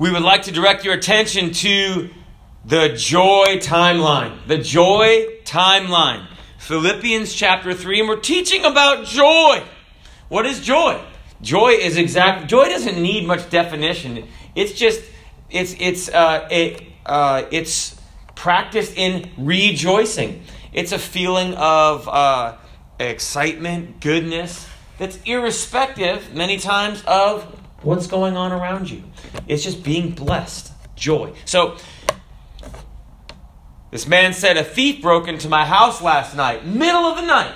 we would like to direct your attention to the joy timeline. The joy timeline. Philippians chapter 3, and we're teaching about joy. What is joy? Joy is exact. Joy doesn't need much definition. It's just it's it's uh, it, uh, it's practiced in rejoicing. It's a feeling of uh, excitement, goodness that's irrespective many times of what's going on around you. It's just being blessed, joy. So this man said a thief broke into my house last night, middle of the night.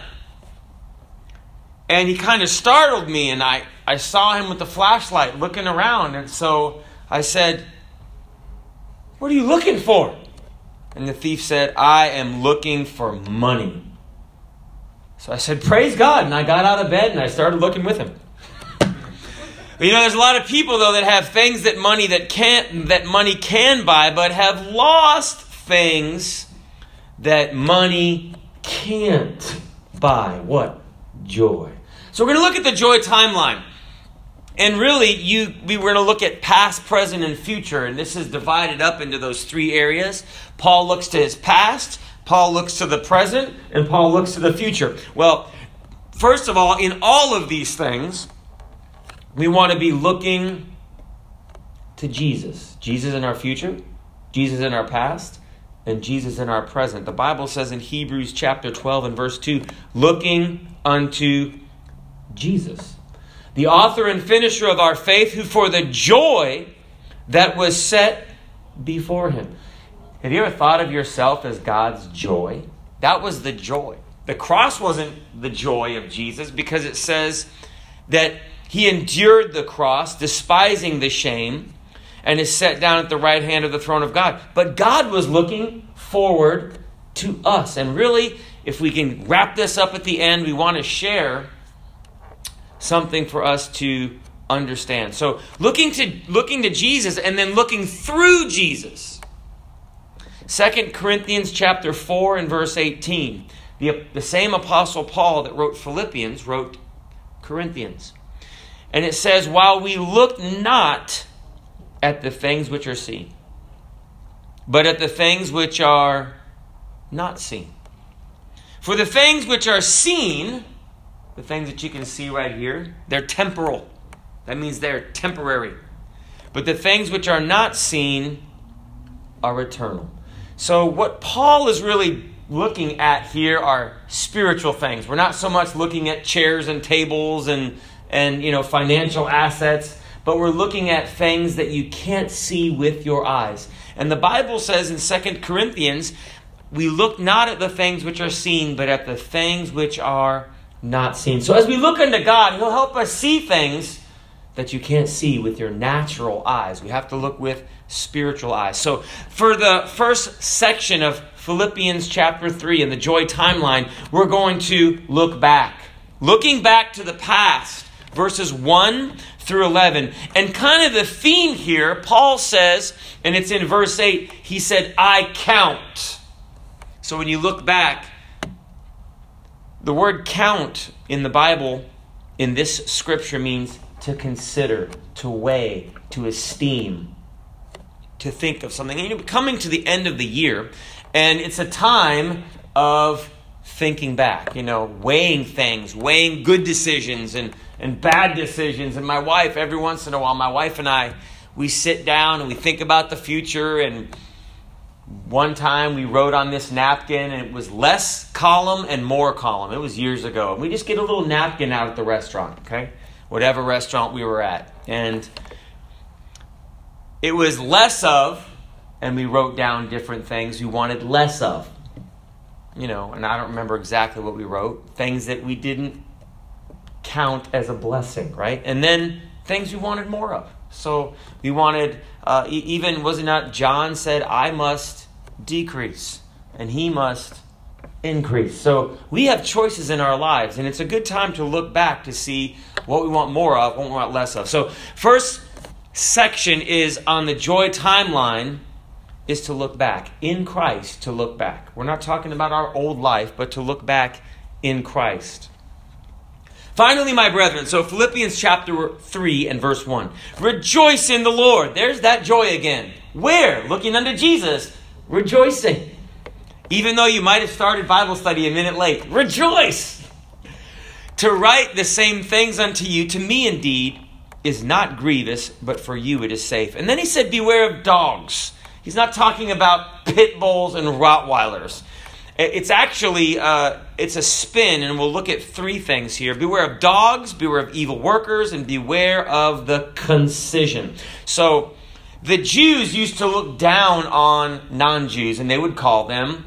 And he kind of startled me, and I, I saw him with the flashlight looking around. And so I said, What are you looking for? And the thief said, I am looking for money. So I said, Praise God. And I got out of bed and I started looking with him. You know, there's a lot of people though that have things that money that can't that money can buy, but have lost things that money can't buy. What? Joy. So we're going to look at the joy timeline. And really, you we were going to look at past, present, and future, and this is divided up into those three areas. Paul looks to his past, Paul looks to the present, and Paul looks to the future. Well, first of all, in all of these things, we want to be looking to Jesus. Jesus in our future, Jesus in our past, and Jesus in our present. The Bible says in Hebrews chapter 12 and verse 2 looking unto Jesus, the author and finisher of our faith, who for the joy that was set before him. Have you ever thought of yourself as God's joy? That was the joy. The cross wasn't the joy of Jesus because it says that he endured the cross, despising the shame and is set down at the right hand of the throne of God. But God was looking forward to us. And really, if we can wrap this up at the end, we want to share something for us to understand. So, looking to looking to Jesus and then looking through Jesus. 2 Corinthians chapter 4 and verse 18. The, the same apostle Paul that wrote Philippians wrote Corinthians. And it says, While we look not at the things which are seen, but at the things which are not seen. For the things which are seen, the things that you can see right here, they're temporal. That means they're temporary. But the things which are not seen are eternal. So, what Paul is really looking at here are spiritual things. We're not so much looking at chairs and tables and, and you know, financial assets but we're looking at things that you can't see with your eyes. And the Bible says in Second Corinthians, we look not at the things which are seen, but at the things which are not seen. So as we look unto God, He'll help us see things that you can't see with your natural eyes. We have to look with spiritual eyes. So for the first section of Philippians chapter 3 in the joy timeline, we're going to look back. Looking back to the past, verses 1 through 11. And kind of the theme here, Paul says, and it's in verse 8, he said, I count. So when you look back, the word count in the Bible, in this scripture, means to consider, to weigh, to esteem, to think of something. And you're coming to the end of the year, and it's a time of thinking back, you know, weighing things, weighing good decisions and and bad decisions. And my wife, every once in a while, my wife and I, we sit down and we think about the future. And one time we wrote on this napkin, and it was less column and more column. It was years ago. And we just get a little napkin out at the restaurant, okay? Whatever restaurant we were at. And it was less of, and we wrote down different things we wanted less of. You know, and I don't remember exactly what we wrote. Things that we didn't count as a blessing, right? And then things we wanted more of. So we wanted, uh, even, was it not John said, I must decrease and he must increase. So we have choices in our lives, and it's a good time to look back to see what we want more of, what we want less of. So, first section is on the joy timeline is to look back in Christ to look back. We're not talking about our old life, but to look back in Christ. Finally, my brethren, so Philippians chapter 3 and verse 1. Rejoice in the Lord. There's that joy again. Where? Looking unto Jesus, rejoicing. Even though you might have started Bible study a minute late, rejoice. To write the same things unto you, to me indeed, is not grievous, but for you it is safe. And then he said, Beware of dogs. He's not talking about pit bulls and Rottweilers. It's actually uh, it's a spin, and we'll look at three things here: beware of dogs, beware of evil workers, and beware of the concision. So, the Jews used to look down on non-Jews, and they would call them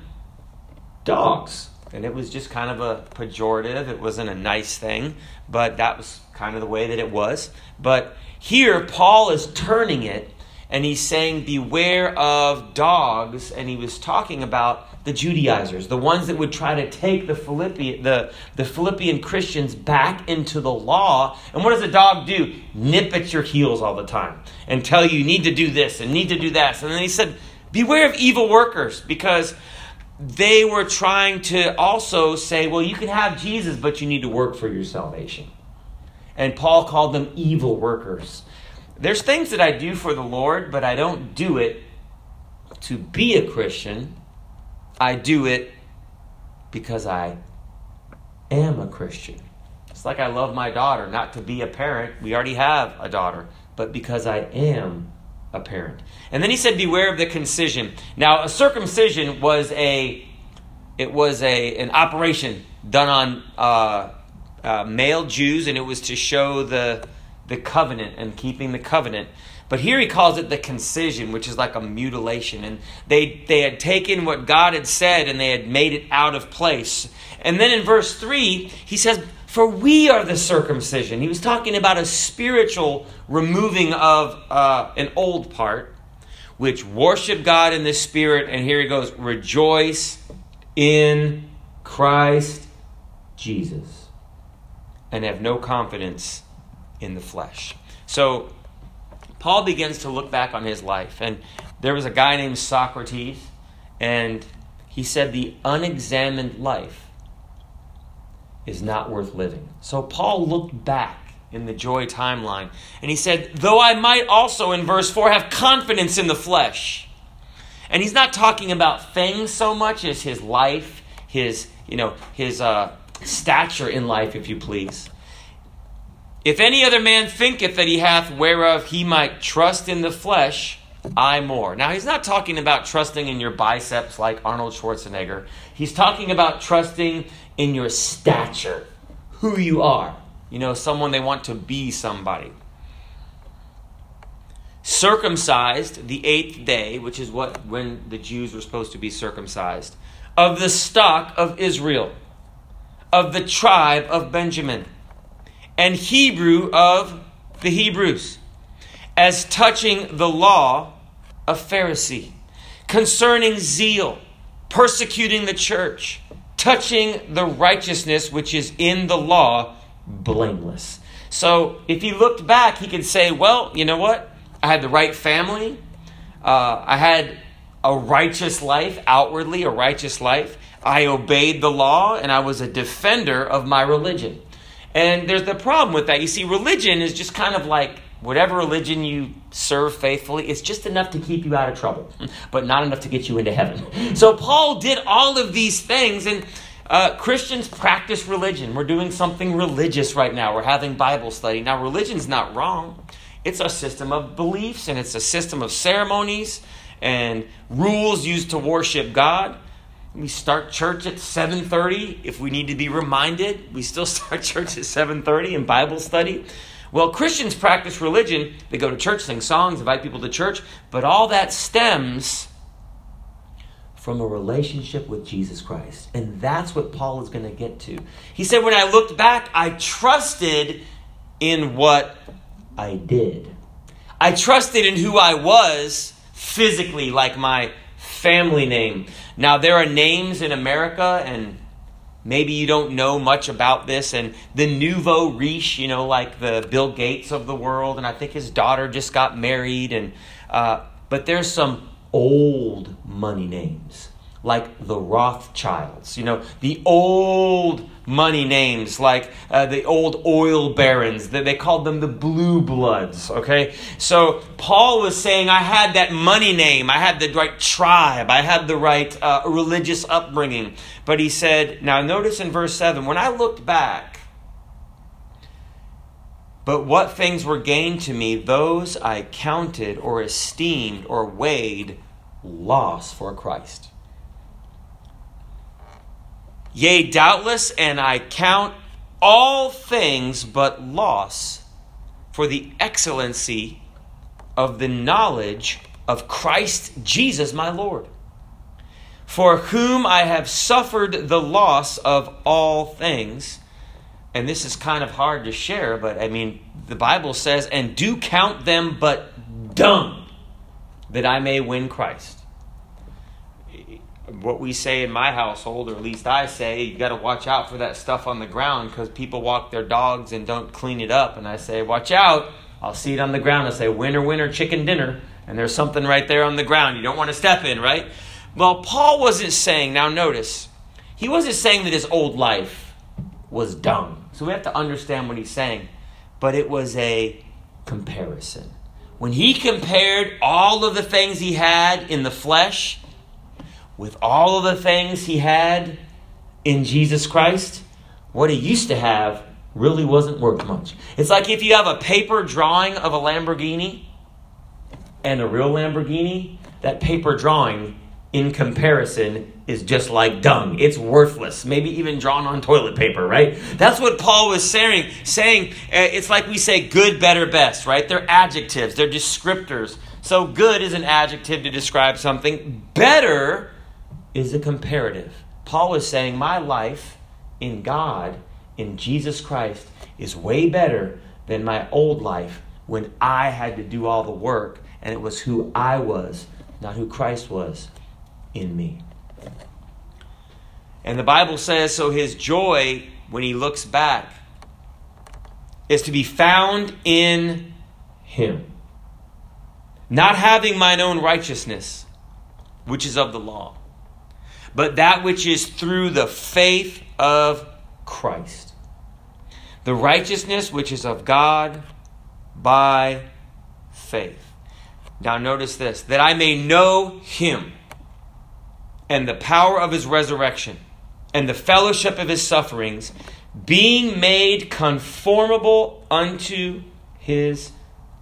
dogs, and it was just kind of a pejorative. It wasn't a nice thing, but that was kind of the way that it was. But here, Paul is turning it and he's saying, Beware of dogs. And he was talking about the Judaizers, the ones that would try to take the Philippian, the, the Philippian Christians back into the law. And what does a dog do? Nip at your heels all the time and tell you, you need to do this and need to do that. And then he said, Beware of evil workers because they were trying to also say, well, you can have Jesus, but you need to work for your salvation. And Paul called them evil workers. There's things that I do for the Lord, but I don't do it to be a Christian. I do it because I am a Christian. It's like I love my daughter, not to be a parent. We already have a daughter, but because I am a parent. And then he said, "Beware of the concision." Now, a circumcision was a it was a an operation done on uh, uh, male Jews, and it was to show the the covenant and keeping the covenant. But here he calls it the concision, which is like a mutilation. And they, they had taken what God had said and they had made it out of place. And then in verse 3, he says, For we are the circumcision. He was talking about a spiritual removing of uh, an old part, which worship God in the spirit. And here he goes, Rejoice in Christ Jesus. And have no confidence in the flesh. So Paul begins to look back on his life, and there was a guy named Socrates, and he said, The unexamined life is not worth living. So Paul looked back in the joy timeline, and he said, Though I might also, in verse 4, have confidence in the flesh. And he's not talking about things so much as his life, his, you know, his uh, stature in life, if you please. If any other man thinketh that he hath whereof he might trust in the flesh, I more. Now, he's not talking about trusting in your biceps like Arnold Schwarzenegger. He's talking about trusting in your stature, who you are. You know, someone they want to be somebody. Circumcised the eighth day, which is what when the Jews were supposed to be circumcised, of the stock of Israel, of the tribe of Benjamin and Hebrew of the Hebrews, as touching the law, a Pharisee, concerning zeal, persecuting the church, touching the righteousness which is in the law, blameless. So if he looked back, he could say, well, you know what? I had the right family. Uh, I had a righteous life, outwardly, a righteous life. I obeyed the law, and I was a defender of my religion. And there's the problem with that. You see, religion is just kind of like whatever religion you serve faithfully, it's just enough to keep you out of trouble, but not enough to get you into heaven. So Paul did all of these things, and uh, Christians practice religion. We're doing something religious right now. We're having Bible study. Now, religion's not wrong. It's a system of beliefs, and it's a system of ceremonies and rules used to worship God. We start church at 7:30 if we need to be reminded. We still start church at 7:30 in Bible study. Well, Christians practice religion. They go to church, sing songs, invite people to church, but all that stems from a relationship with Jesus Christ. And that's what Paul is going to get to. He said, When I looked back, I trusted in what I did. I trusted in who I was physically, like my family name. Now, there are names in America, and maybe you don't know much about this, and the nouveau riche, you know, like the Bill Gates of the world, and I think his daughter just got married, and uh, but there's some old money names like the Rothschilds, you know, the old money names like uh, the old oil barons that they called them the blue bloods okay? So paul was saying i had that money name i had the right tribe i had the right uh, religious upbringing. But he said now notice in verse 7 when i looked back but what things were gained to me those i counted or esteemed or weighed loss for christ Yea, doubtless, and I count all things but loss for the excellency of the knowledge of Christ Jesus my Lord, for whom I have suffered the loss of all things. And this is kind of hard to share, but I mean, the Bible says, and do count them but dung, that I may win Christ what we say in my household, or at least I say, you got to watch out for that stuff on the ground because people walk their dogs and don't clean it up. And I say, watch out. I'll see it on the ground. I say, winner, winner, chicken dinner. And there's something right there on the ground you don't want to step in, right? Well, Paul wasn't saying, now notice, he wasn't saying that his old life was dung. So we have to understand what he's saying. But it was a comparison. When he compared all of the things he had in the flesh, with all of the things he had in Jesus Christ, what he used to have really wasn't worth much. It's like if you have a paper drawing of a Lamborghini and a real Lamborghini, that paper drawing in comparison is just like dung. It's worthless. Maybe even drawn on toilet paper, right? That's what Paul was saying. Saying uh, it's like we say good, better, best, right? They're adjectives, they're descriptors. So good is an adjective to describe something. Better is a comparative. Paul is saying, My life in God, in Jesus Christ, is way better than my old life when I had to do all the work and it was who I was, not who Christ was in me. And the Bible says, so his joy, when he looks back, is to be found in him. Not having mine own righteousness, which is of the law but that which is through the faith of Christ. The righteousness which is of God by faith. Now, notice this that I may know him and the power of his resurrection and the fellowship of his sufferings, being made conformable unto his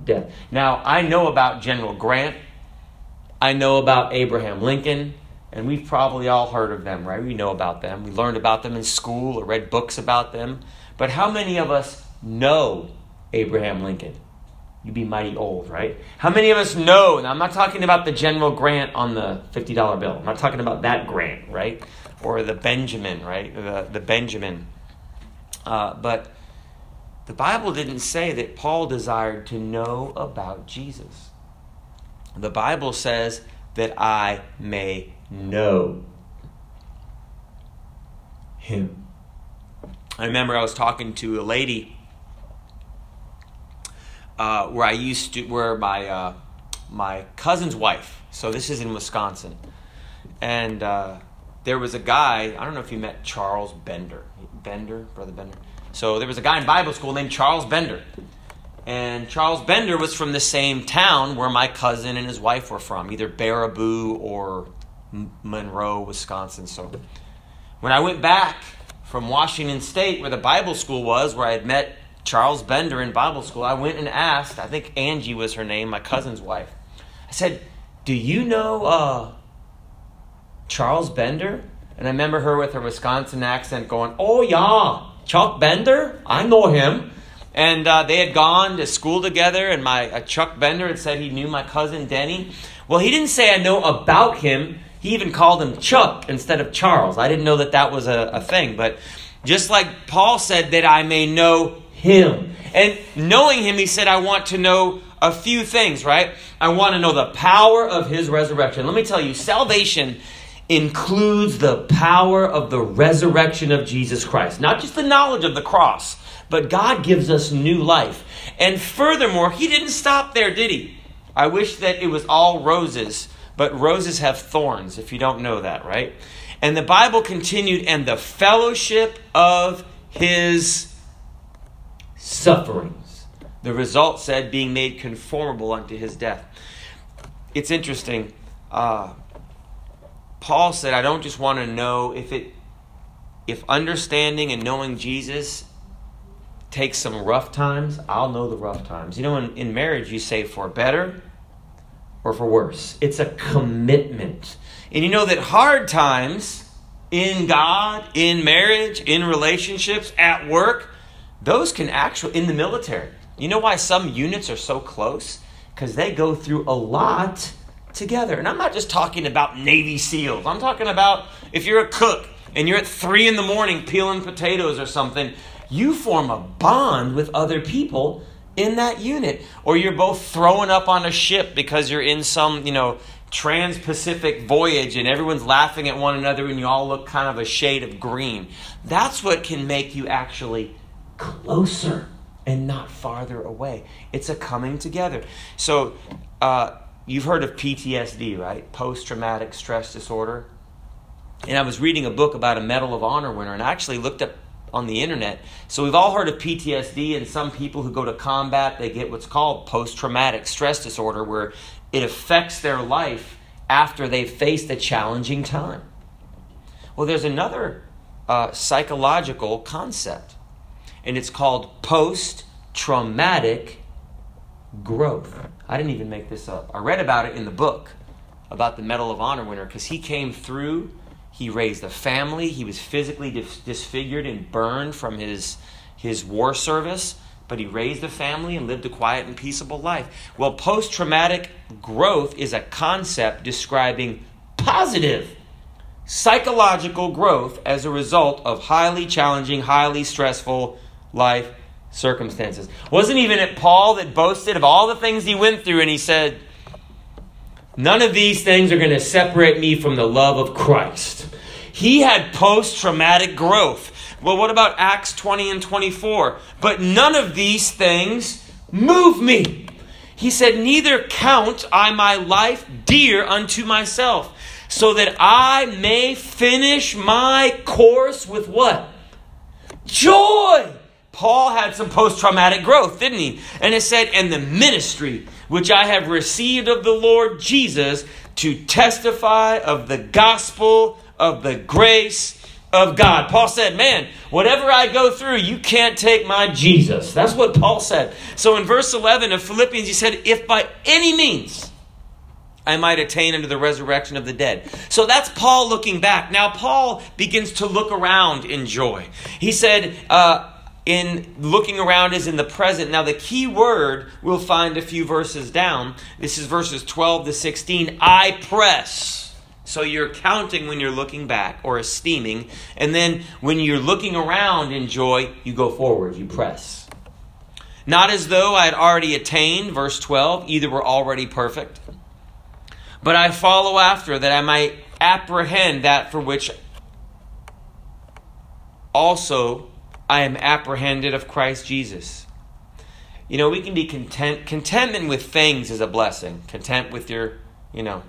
death. Now, I know about General Grant, I know about Abraham Lincoln. And we've probably all heard of them, right? We know about them. We learned about them in school or read books about them. But how many of us know Abraham Lincoln? You'd be mighty old, right? How many of us know? Now, I'm not talking about the General Grant on the $50 bill. I'm not talking about that grant, right? Or the Benjamin, right? The, the Benjamin. Uh, but the Bible didn't say that Paul desired to know about Jesus. The Bible says that I may know him. I remember I was talking to a lady uh, where I used to, where my uh, my cousin's wife. So this is in Wisconsin, and uh, there was a guy. I don't know if you met Charles Bender. Bender, brother Bender. So there was a guy in Bible school named Charles Bender, and Charles Bender was from the same town where my cousin and his wife were from, either Baraboo or Monroe, Wisconsin. So when I went back from Washington State, where the Bible school was, where I had met Charles Bender in Bible school, I went and asked, I think Angie was her name, my cousin's wife. I said, Do you know uh, Charles Bender? And I remember her with her Wisconsin accent going, Oh, yeah, Chuck Bender? I know him. And uh, they had gone to school together, and my uh, Chuck Bender had said he knew my cousin Denny. Well, he didn't say I know about him. He even called him Chuck instead of Charles. I didn't know that that was a, a thing. But just like Paul said, that I may know him. And knowing him, he said, I want to know a few things, right? I want to know the power of his resurrection. Let me tell you, salvation includes the power of the resurrection of Jesus Christ, not just the knowledge of the cross, but God gives us new life. And furthermore, he didn't stop there, did he? I wish that it was all roses but roses have thorns, if you don't know that, right? And the Bible continued, and the fellowship of his sufferings. The result said, being made conformable unto his death. It's interesting. Uh, Paul said, I don't just want to know if it if understanding and knowing Jesus takes some rough times, I'll know the rough times. You know, in, in marriage, you say for better or for worse. It's a commitment. And you know that hard times in God, in marriage, in relationships, at work, those can actually, in the military. You know why some units are so close? Because they go through a lot together. And I'm not just talking about Navy SEALs, I'm talking about if you're a cook and you're at three in the morning peeling potatoes or something, you form a bond with other people in that unit. Or you're both throwing up on a ship because you're in some, you know, trans Pacific voyage and everyone's laughing at one another and you all look kind of a shade of green. That's what can make you actually closer and not farther away. It's a coming together. So, uh, you've heard of PTSD, right? Post traumatic stress disorder. And I was reading a book about a Medal of Honor winner and I actually looked up on the internet. So we've all heard of PTSD, and some people who go to combat, they get what's called post traumatic stress disorder, where it affects their life after they've faced a challenging time. Well, there's another uh, psychological concept, and it's called post traumatic growth. I didn't even make this up. I read about it in the book about the Medal of Honor winner because he came through he raised a family. He was physically disfigured and burned from his, his war service, but he raised a family and lived a quiet and peaceable life. Well, post traumatic growth is a concept describing positive psychological growth as a result of highly challenging, highly stressful life circumstances. Wasn't even it Paul that boasted of all the things he went through and he said, None of these things are going to separate me from the love of Christ. He had post traumatic growth. Well, what about Acts 20 and 24? But none of these things move me. He said, Neither count I my life dear unto myself, so that I may finish my course with what? Joy. Paul had some post traumatic growth, didn't he? And it said, And the ministry which I have received of the Lord Jesus to testify of the gospel of the grace of God. Paul said, Man, whatever I go through, you can't take my Jesus. That's what Paul said. So in verse 11 of Philippians, he said, If by any means I might attain unto the resurrection of the dead. So that's Paul looking back. Now, Paul begins to look around in joy. He said, uh, in looking around is in the present. Now, the key word we'll find a few verses down. This is verses 12 to 16. I press. So you're counting when you're looking back or esteeming. And then when you're looking around in joy, you go forward, you press. Not as though I had already attained, verse 12, either were already perfect. But I follow after that I might apprehend that for which also I am apprehended of Christ Jesus. You know, we can be content. Contentment with things is a blessing. Content with your, you know,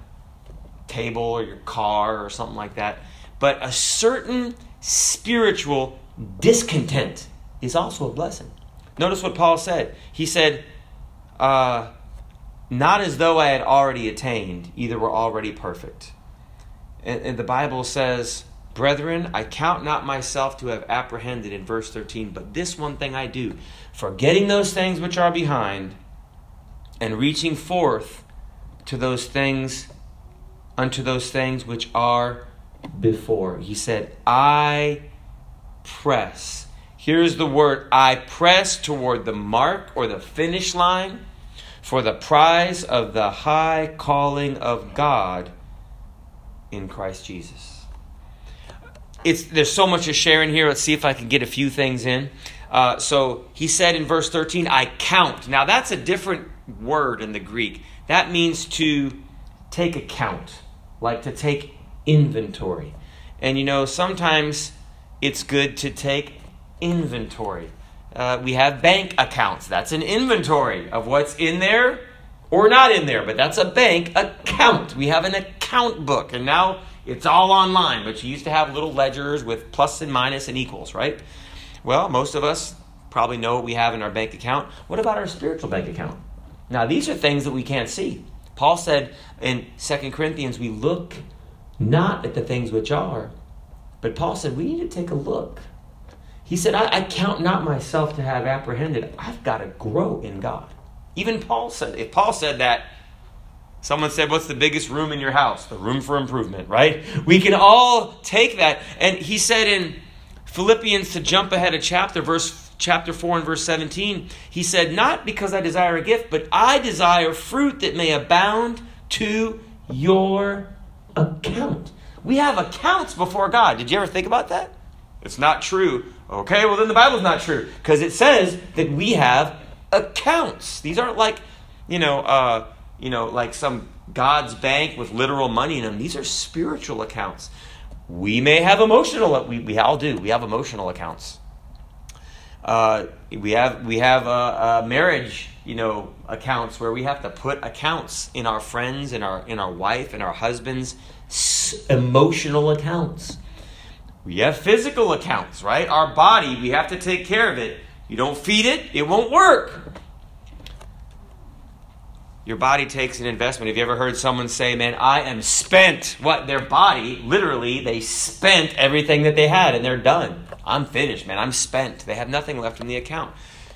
table or your car or something like that. But a certain spiritual discontent is also a blessing. Notice what Paul said. He said, uh, Not as though I had already attained, either were already perfect. And, and the Bible says, Brethren, I count not myself to have apprehended in verse 13, but this one thing I do, forgetting those things which are behind, and reaching forth to those things, unto those things which are before. He said, I press. Here's the word I press toward the mark or the finish line for the prize of the high calling of God in Christ Jesus it's there's so much to share in here. Let's see if I can get a few things in. Uh, so he said in verse 13, I count. Now that's a different word in the Greek. That means to take account, like to take inventory. And you know, sometimes it's good to take inventory. Uh, we have bank accounts. That's an inventory of what's in there or not in there, but that's a bank account. We have an account book, and now it's all online, but you used to have little ledgers with plus and minus and equals, right? Well, most of us probably know what we have in our bank account. What about our spiritual bank account? Now, these are things that we can't see. Paul said in 2 Corinthians, we look not at the things which are, but Paul said we need to take a look. He said, I, I count not myself to have apprehended. I've got to grow in God. Even Paul said, if Paul said that, someone said, What's the biggest room in your house? The room for improvement, right? We can all take that. And he said in Philippians, to jump ahead a chapter, verse chapter 4 and verse 17, he said, Not because I desire a gift, but I desire fruit that may abound to your account. We have accounts before God. Did you ever think about that? It's not true. Okay, well, then the Bible's not true because it says that we have accounts. These aren't like, you know, uh, you know, like some God's bank with literal money in them. These are spiritual accounts. We may have emotional. We, we all do. We have emotional accounts. Uh, we have we have a, marriage, you know, accounts where we have to put accounts in our friends, in our in our wife, and our husbands' emotional accounts. We have physical accounts, right? Our body, we have to take care of it. You don't feed it, it won't work. Your body takes an investment. Have you ever heard someone say, Man, I am spent? What? Their body, literally, they spent everything that they had and they're done. I'm finished, man. I'm spent. They have nothing left in the account.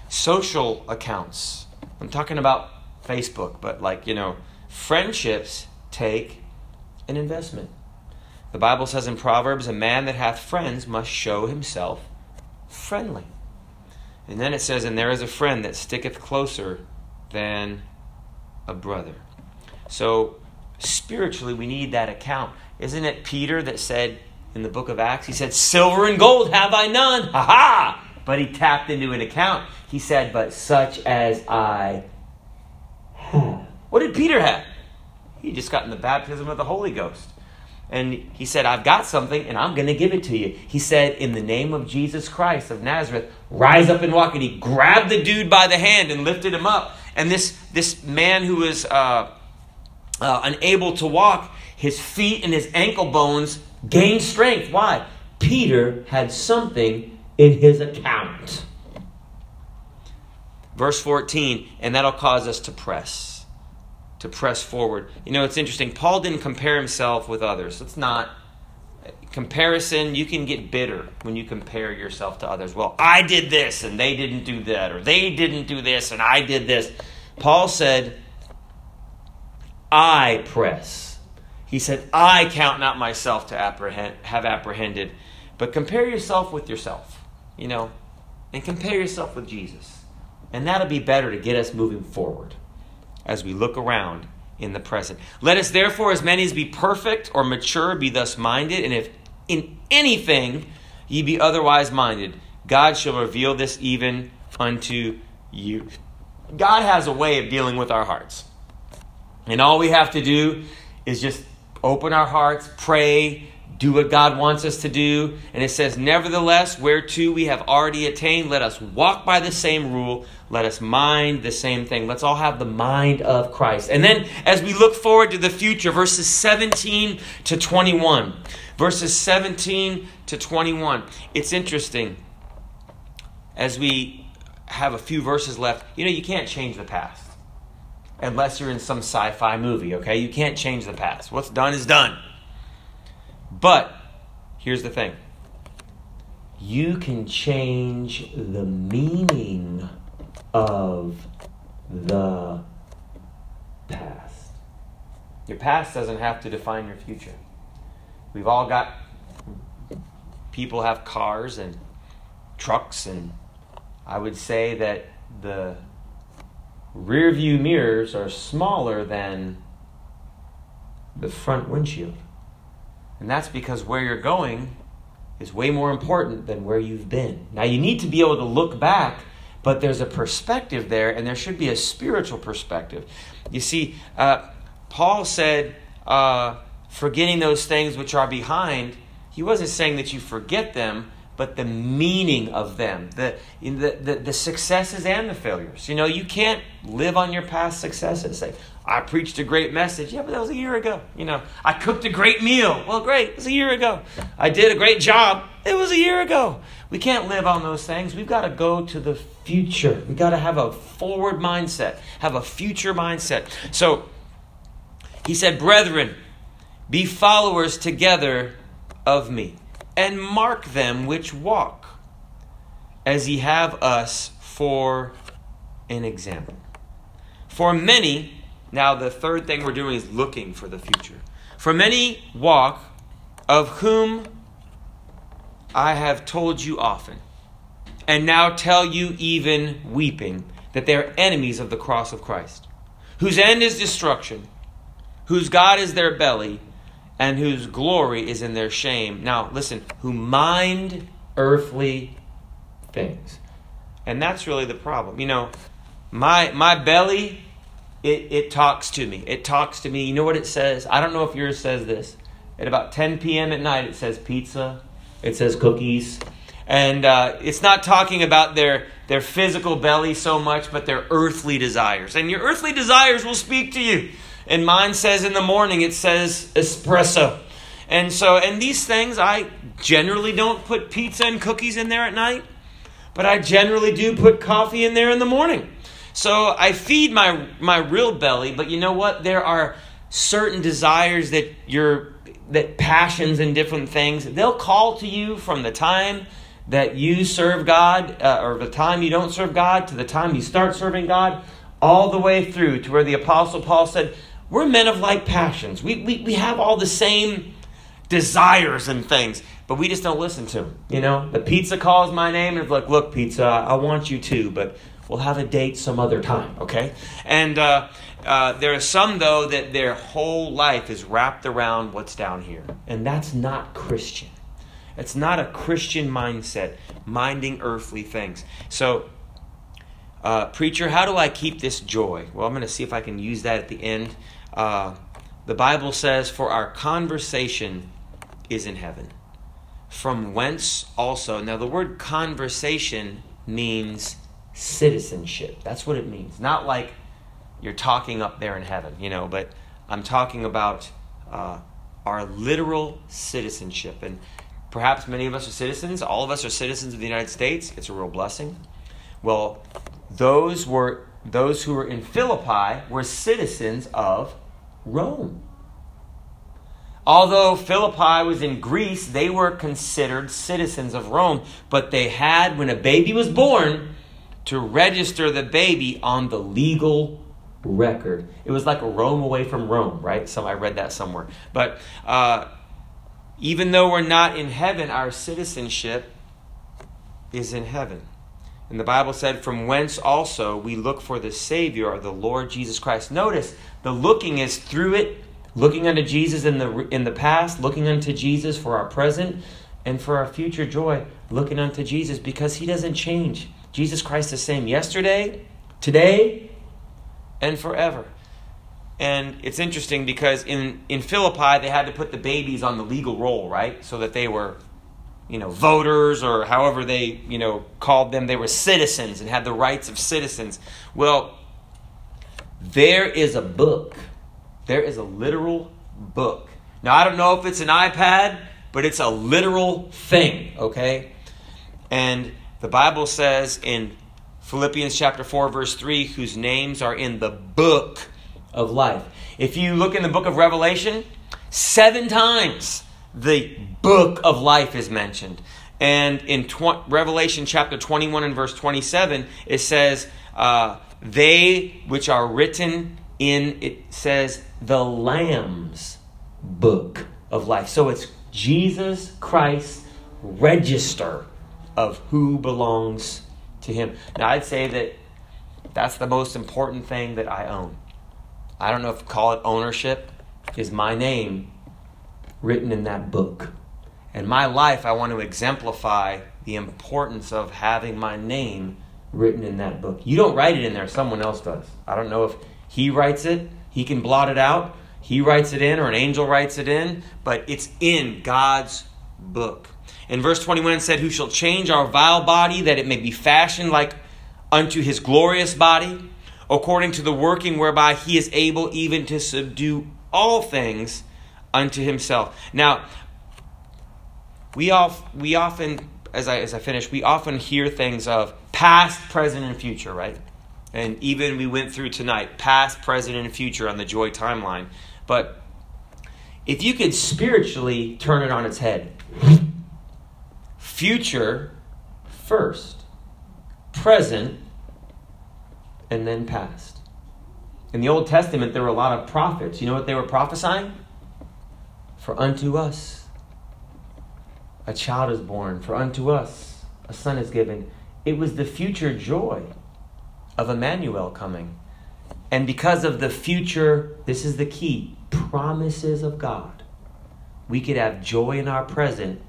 Social accounts. I'm talking about Facebook, but like, you know, friendships take an investment. The Bible says in Proverbs, a man that hath friends must show himself friendly. And then it says, and there is a friend that sticketh closer than a brother. So spiritually, we need that account. Isn't it Peter that said, in the book of Acts. He said, Silver and gold have I none. Ha ha! But he tapped into an account. He said, But such as I have. What did Peter have? He just got in the baptism of the Holy Ghost. And he said, I've got something and I'm going to give it to you. He said, In the name of Jesus Christ of Nazareth, rise up and walk. And he grabbed the dude by the hand and lifted him up. And this, this man who was uh, uh, unable to walk, his feet and his ankle bones gained strength. Why? Peter had something in his account. Verse 14, and that'll cause us to press, to press forward. You know, it's interesting. Paul didn't compare himself with others. It's not comparison. You can get bitter when you compare yourself to others. Well, I did this and they didn't do that, or they didn't do this and I did this. Paul said, I press. He said, I count not myself to apprehend, have apprehended, but compare yourself with yourself, you know, and compare yourself with Jesus. And that'll be better to get us moving forward as we look around in the present. Let us therefore, as many as be perfect or mature, be thus minded, and if in anything ye be otherwise minded, God shall reveal this even unto you. God has a way of dealing with our hearts. And all we have to do is just open our hearts, pray, do what God wants us to do. And it says, Nevertheless, whereto we have already attained, let us walk by the same rule, let us mind the same thing. Let's all have the mind of Christ. And then as we look forward to the future, verses 17 to 21. Verses 17 to 21. It's interesting. As we have a few verses left, you know, you can't change the past unless you're in some sci fi movie, okay? You can't change the past. What's done is done. But here's the thing you can change the meaning of the past. Your past doesn't have to define your future. We've all got people have cars and trucks and I would say that the rear view mirrors are smaller than the front windshield. And that's because where you're going is way more important than where you've been. Now, you need to be able to look back, but there's a perspective there, and there should be a spiritual perspective. You see, uh, Paul said, uh, forgetting those things which are behind, he wasn't saying that you forget them, but the meaning of them, the, the, the, the, successes and the failures. You know, you can't live on your past successes. Say, I preached a great message. Yeah, but that was a year ago. You know, I cooked a great meal. Well, great. It was a year ago. I did a great job. It was a year ago. We can't live on those things. We've got to go to the future. We've got to have a forward mindset, have a future mindset. So he said, Brethren, be followers together of me, and mark them which walk, as ye have us for an example. For many, now the third thing we're doing is looking for the future. For many walk, of whom I have told you often, and now tell you even weeping, that they are enemies of the cross of Christ, whose end is destruction, whose God is their belly, and whose glory is in their shame. Now, listen, who mind earthly things. And that's really the problem. You know, my my belly it, it talks to me. It talks to me. You know what it says? I don't know if yours says this. At about 10 p.m. at night, it says pizza, it says cookies. And uh, it's not talking about their, their physical belly so much, but their earthly desires. And your earthly desires will speak to you. And mine says in the morning, it says espresso. And so, and these things, I generally don't put pizza and cookies in there at night, but I generally do put coffee in there in the morning. So I feed my, my real belly, but you know what? There are certain desires that your that passions and different things they'll call to you from the time that you serve God, uh, or the time you don't serve God, to the time you start serving God, all the way through to where the Apostle Paul said, we're men of like passions. We, we, we have all the same desires and things, but we just don't listen to them. You know, the pizza calls my name and it's like, look, pizza, I want you too, but we'll have a date some other time, okay? And uh, uh, there are some, though, that their whole life is wrapped around what's down here. And that's not Christian. It's not a Christian mindset, minding earthly things. So, uh, preacher, how do I keep this joy? Well, I'm going to see if I can use that at the end. Uh, the Bible says, For our conversation is in heaven. From whence also. Now, the word conversation means citizenship. That's what it means. Not like you're talking up there in heaven, you know, but I'm talking about uh, our literal citizenship. And perhaps many of us are citizens. All of us are citizens of the United States. It's a real blessing. Well, those were those who were in Philippi were citizens of Rome. Although Philippi was in Greece, they were considered citizens of Rome, but they had, when a baby was born, to register the baby on the legal record. It was like Rome away from Rome, right? Some I read that somewhere. But uh, even though we're not in heaven, our citizenship is in heaven. And the Bible said, From whence also we look for the Savior, the Lord Jesus Christ. Notice, the looking is through it, looking unto Jesus in the, in the past, looking unto Jesus for our present, and for our future joy, looking unto Jesus because He doesn't change. Jesus Christ the same yesterday, today, and forever. And it's interesting because in, in Philippi, they had to put the babies on the legal roll, right? So that they were you know, voters or however they, you know, called them, they were citizens and had the rights of citizens. Well, there is a book. There is a literal book. Now, I don't know if it's an iPad, but it's a literal thing, okay? And the Bible says in Philippians chapter 4, verse 3, whose names are in the book of life. If you look in the book of Revelation, seven times the book of life is mentioned. And in tw- Revelation chapter 21 and verse 27, it says, uh, They which are written in, it says, the Lamb's book of life. So it's Jesus Christ's register of who belongs to him. Now, I'd say that that's the most important thing that I own. I don't know if call it ownership, is my name written in that book. In my life, I want to exemplify the importance of having my name written in that book. You don't write it in there, someone else does. I don't know if he writes it, he can blot it out, he writes it in, or an angel writes it in, but it's in God's book. In verse 21, it said, Who shall change our vile body that it may be fashioned like unto his glorious body, according to the working whereby he is able even to subdue all things unto himself. Now, we, we often, as I, as I finish, we often hear things of past, present, and future, right? And even we went through tonight, past, present, and future on the joy timeline. But if you could spiritually turn it on its head, future first, present, and then past. In the Old Testament, there were a lot of prophets. You know what they were prophesying? For unto us a child is born, for unto us a son is given. It was the future joy of Emmanuel coming. And because of the future, this is the key promises of God, we could have joy in our present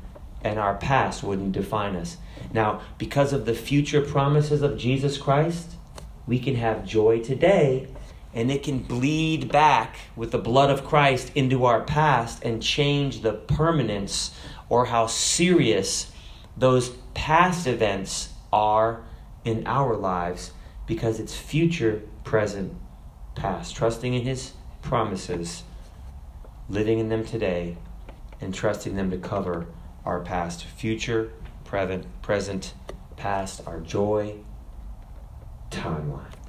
and our past wouldn't define us. Now, because of the future promises of Jesus Christ, we can have joy today and it can bleed back with the blood of Christ into our past and change the permanence or how serious those past events are in our lives because it's future, present, past. Trusting in His promises, living in them today, and trusting them to cover our past, future, present, past, our joy timeline.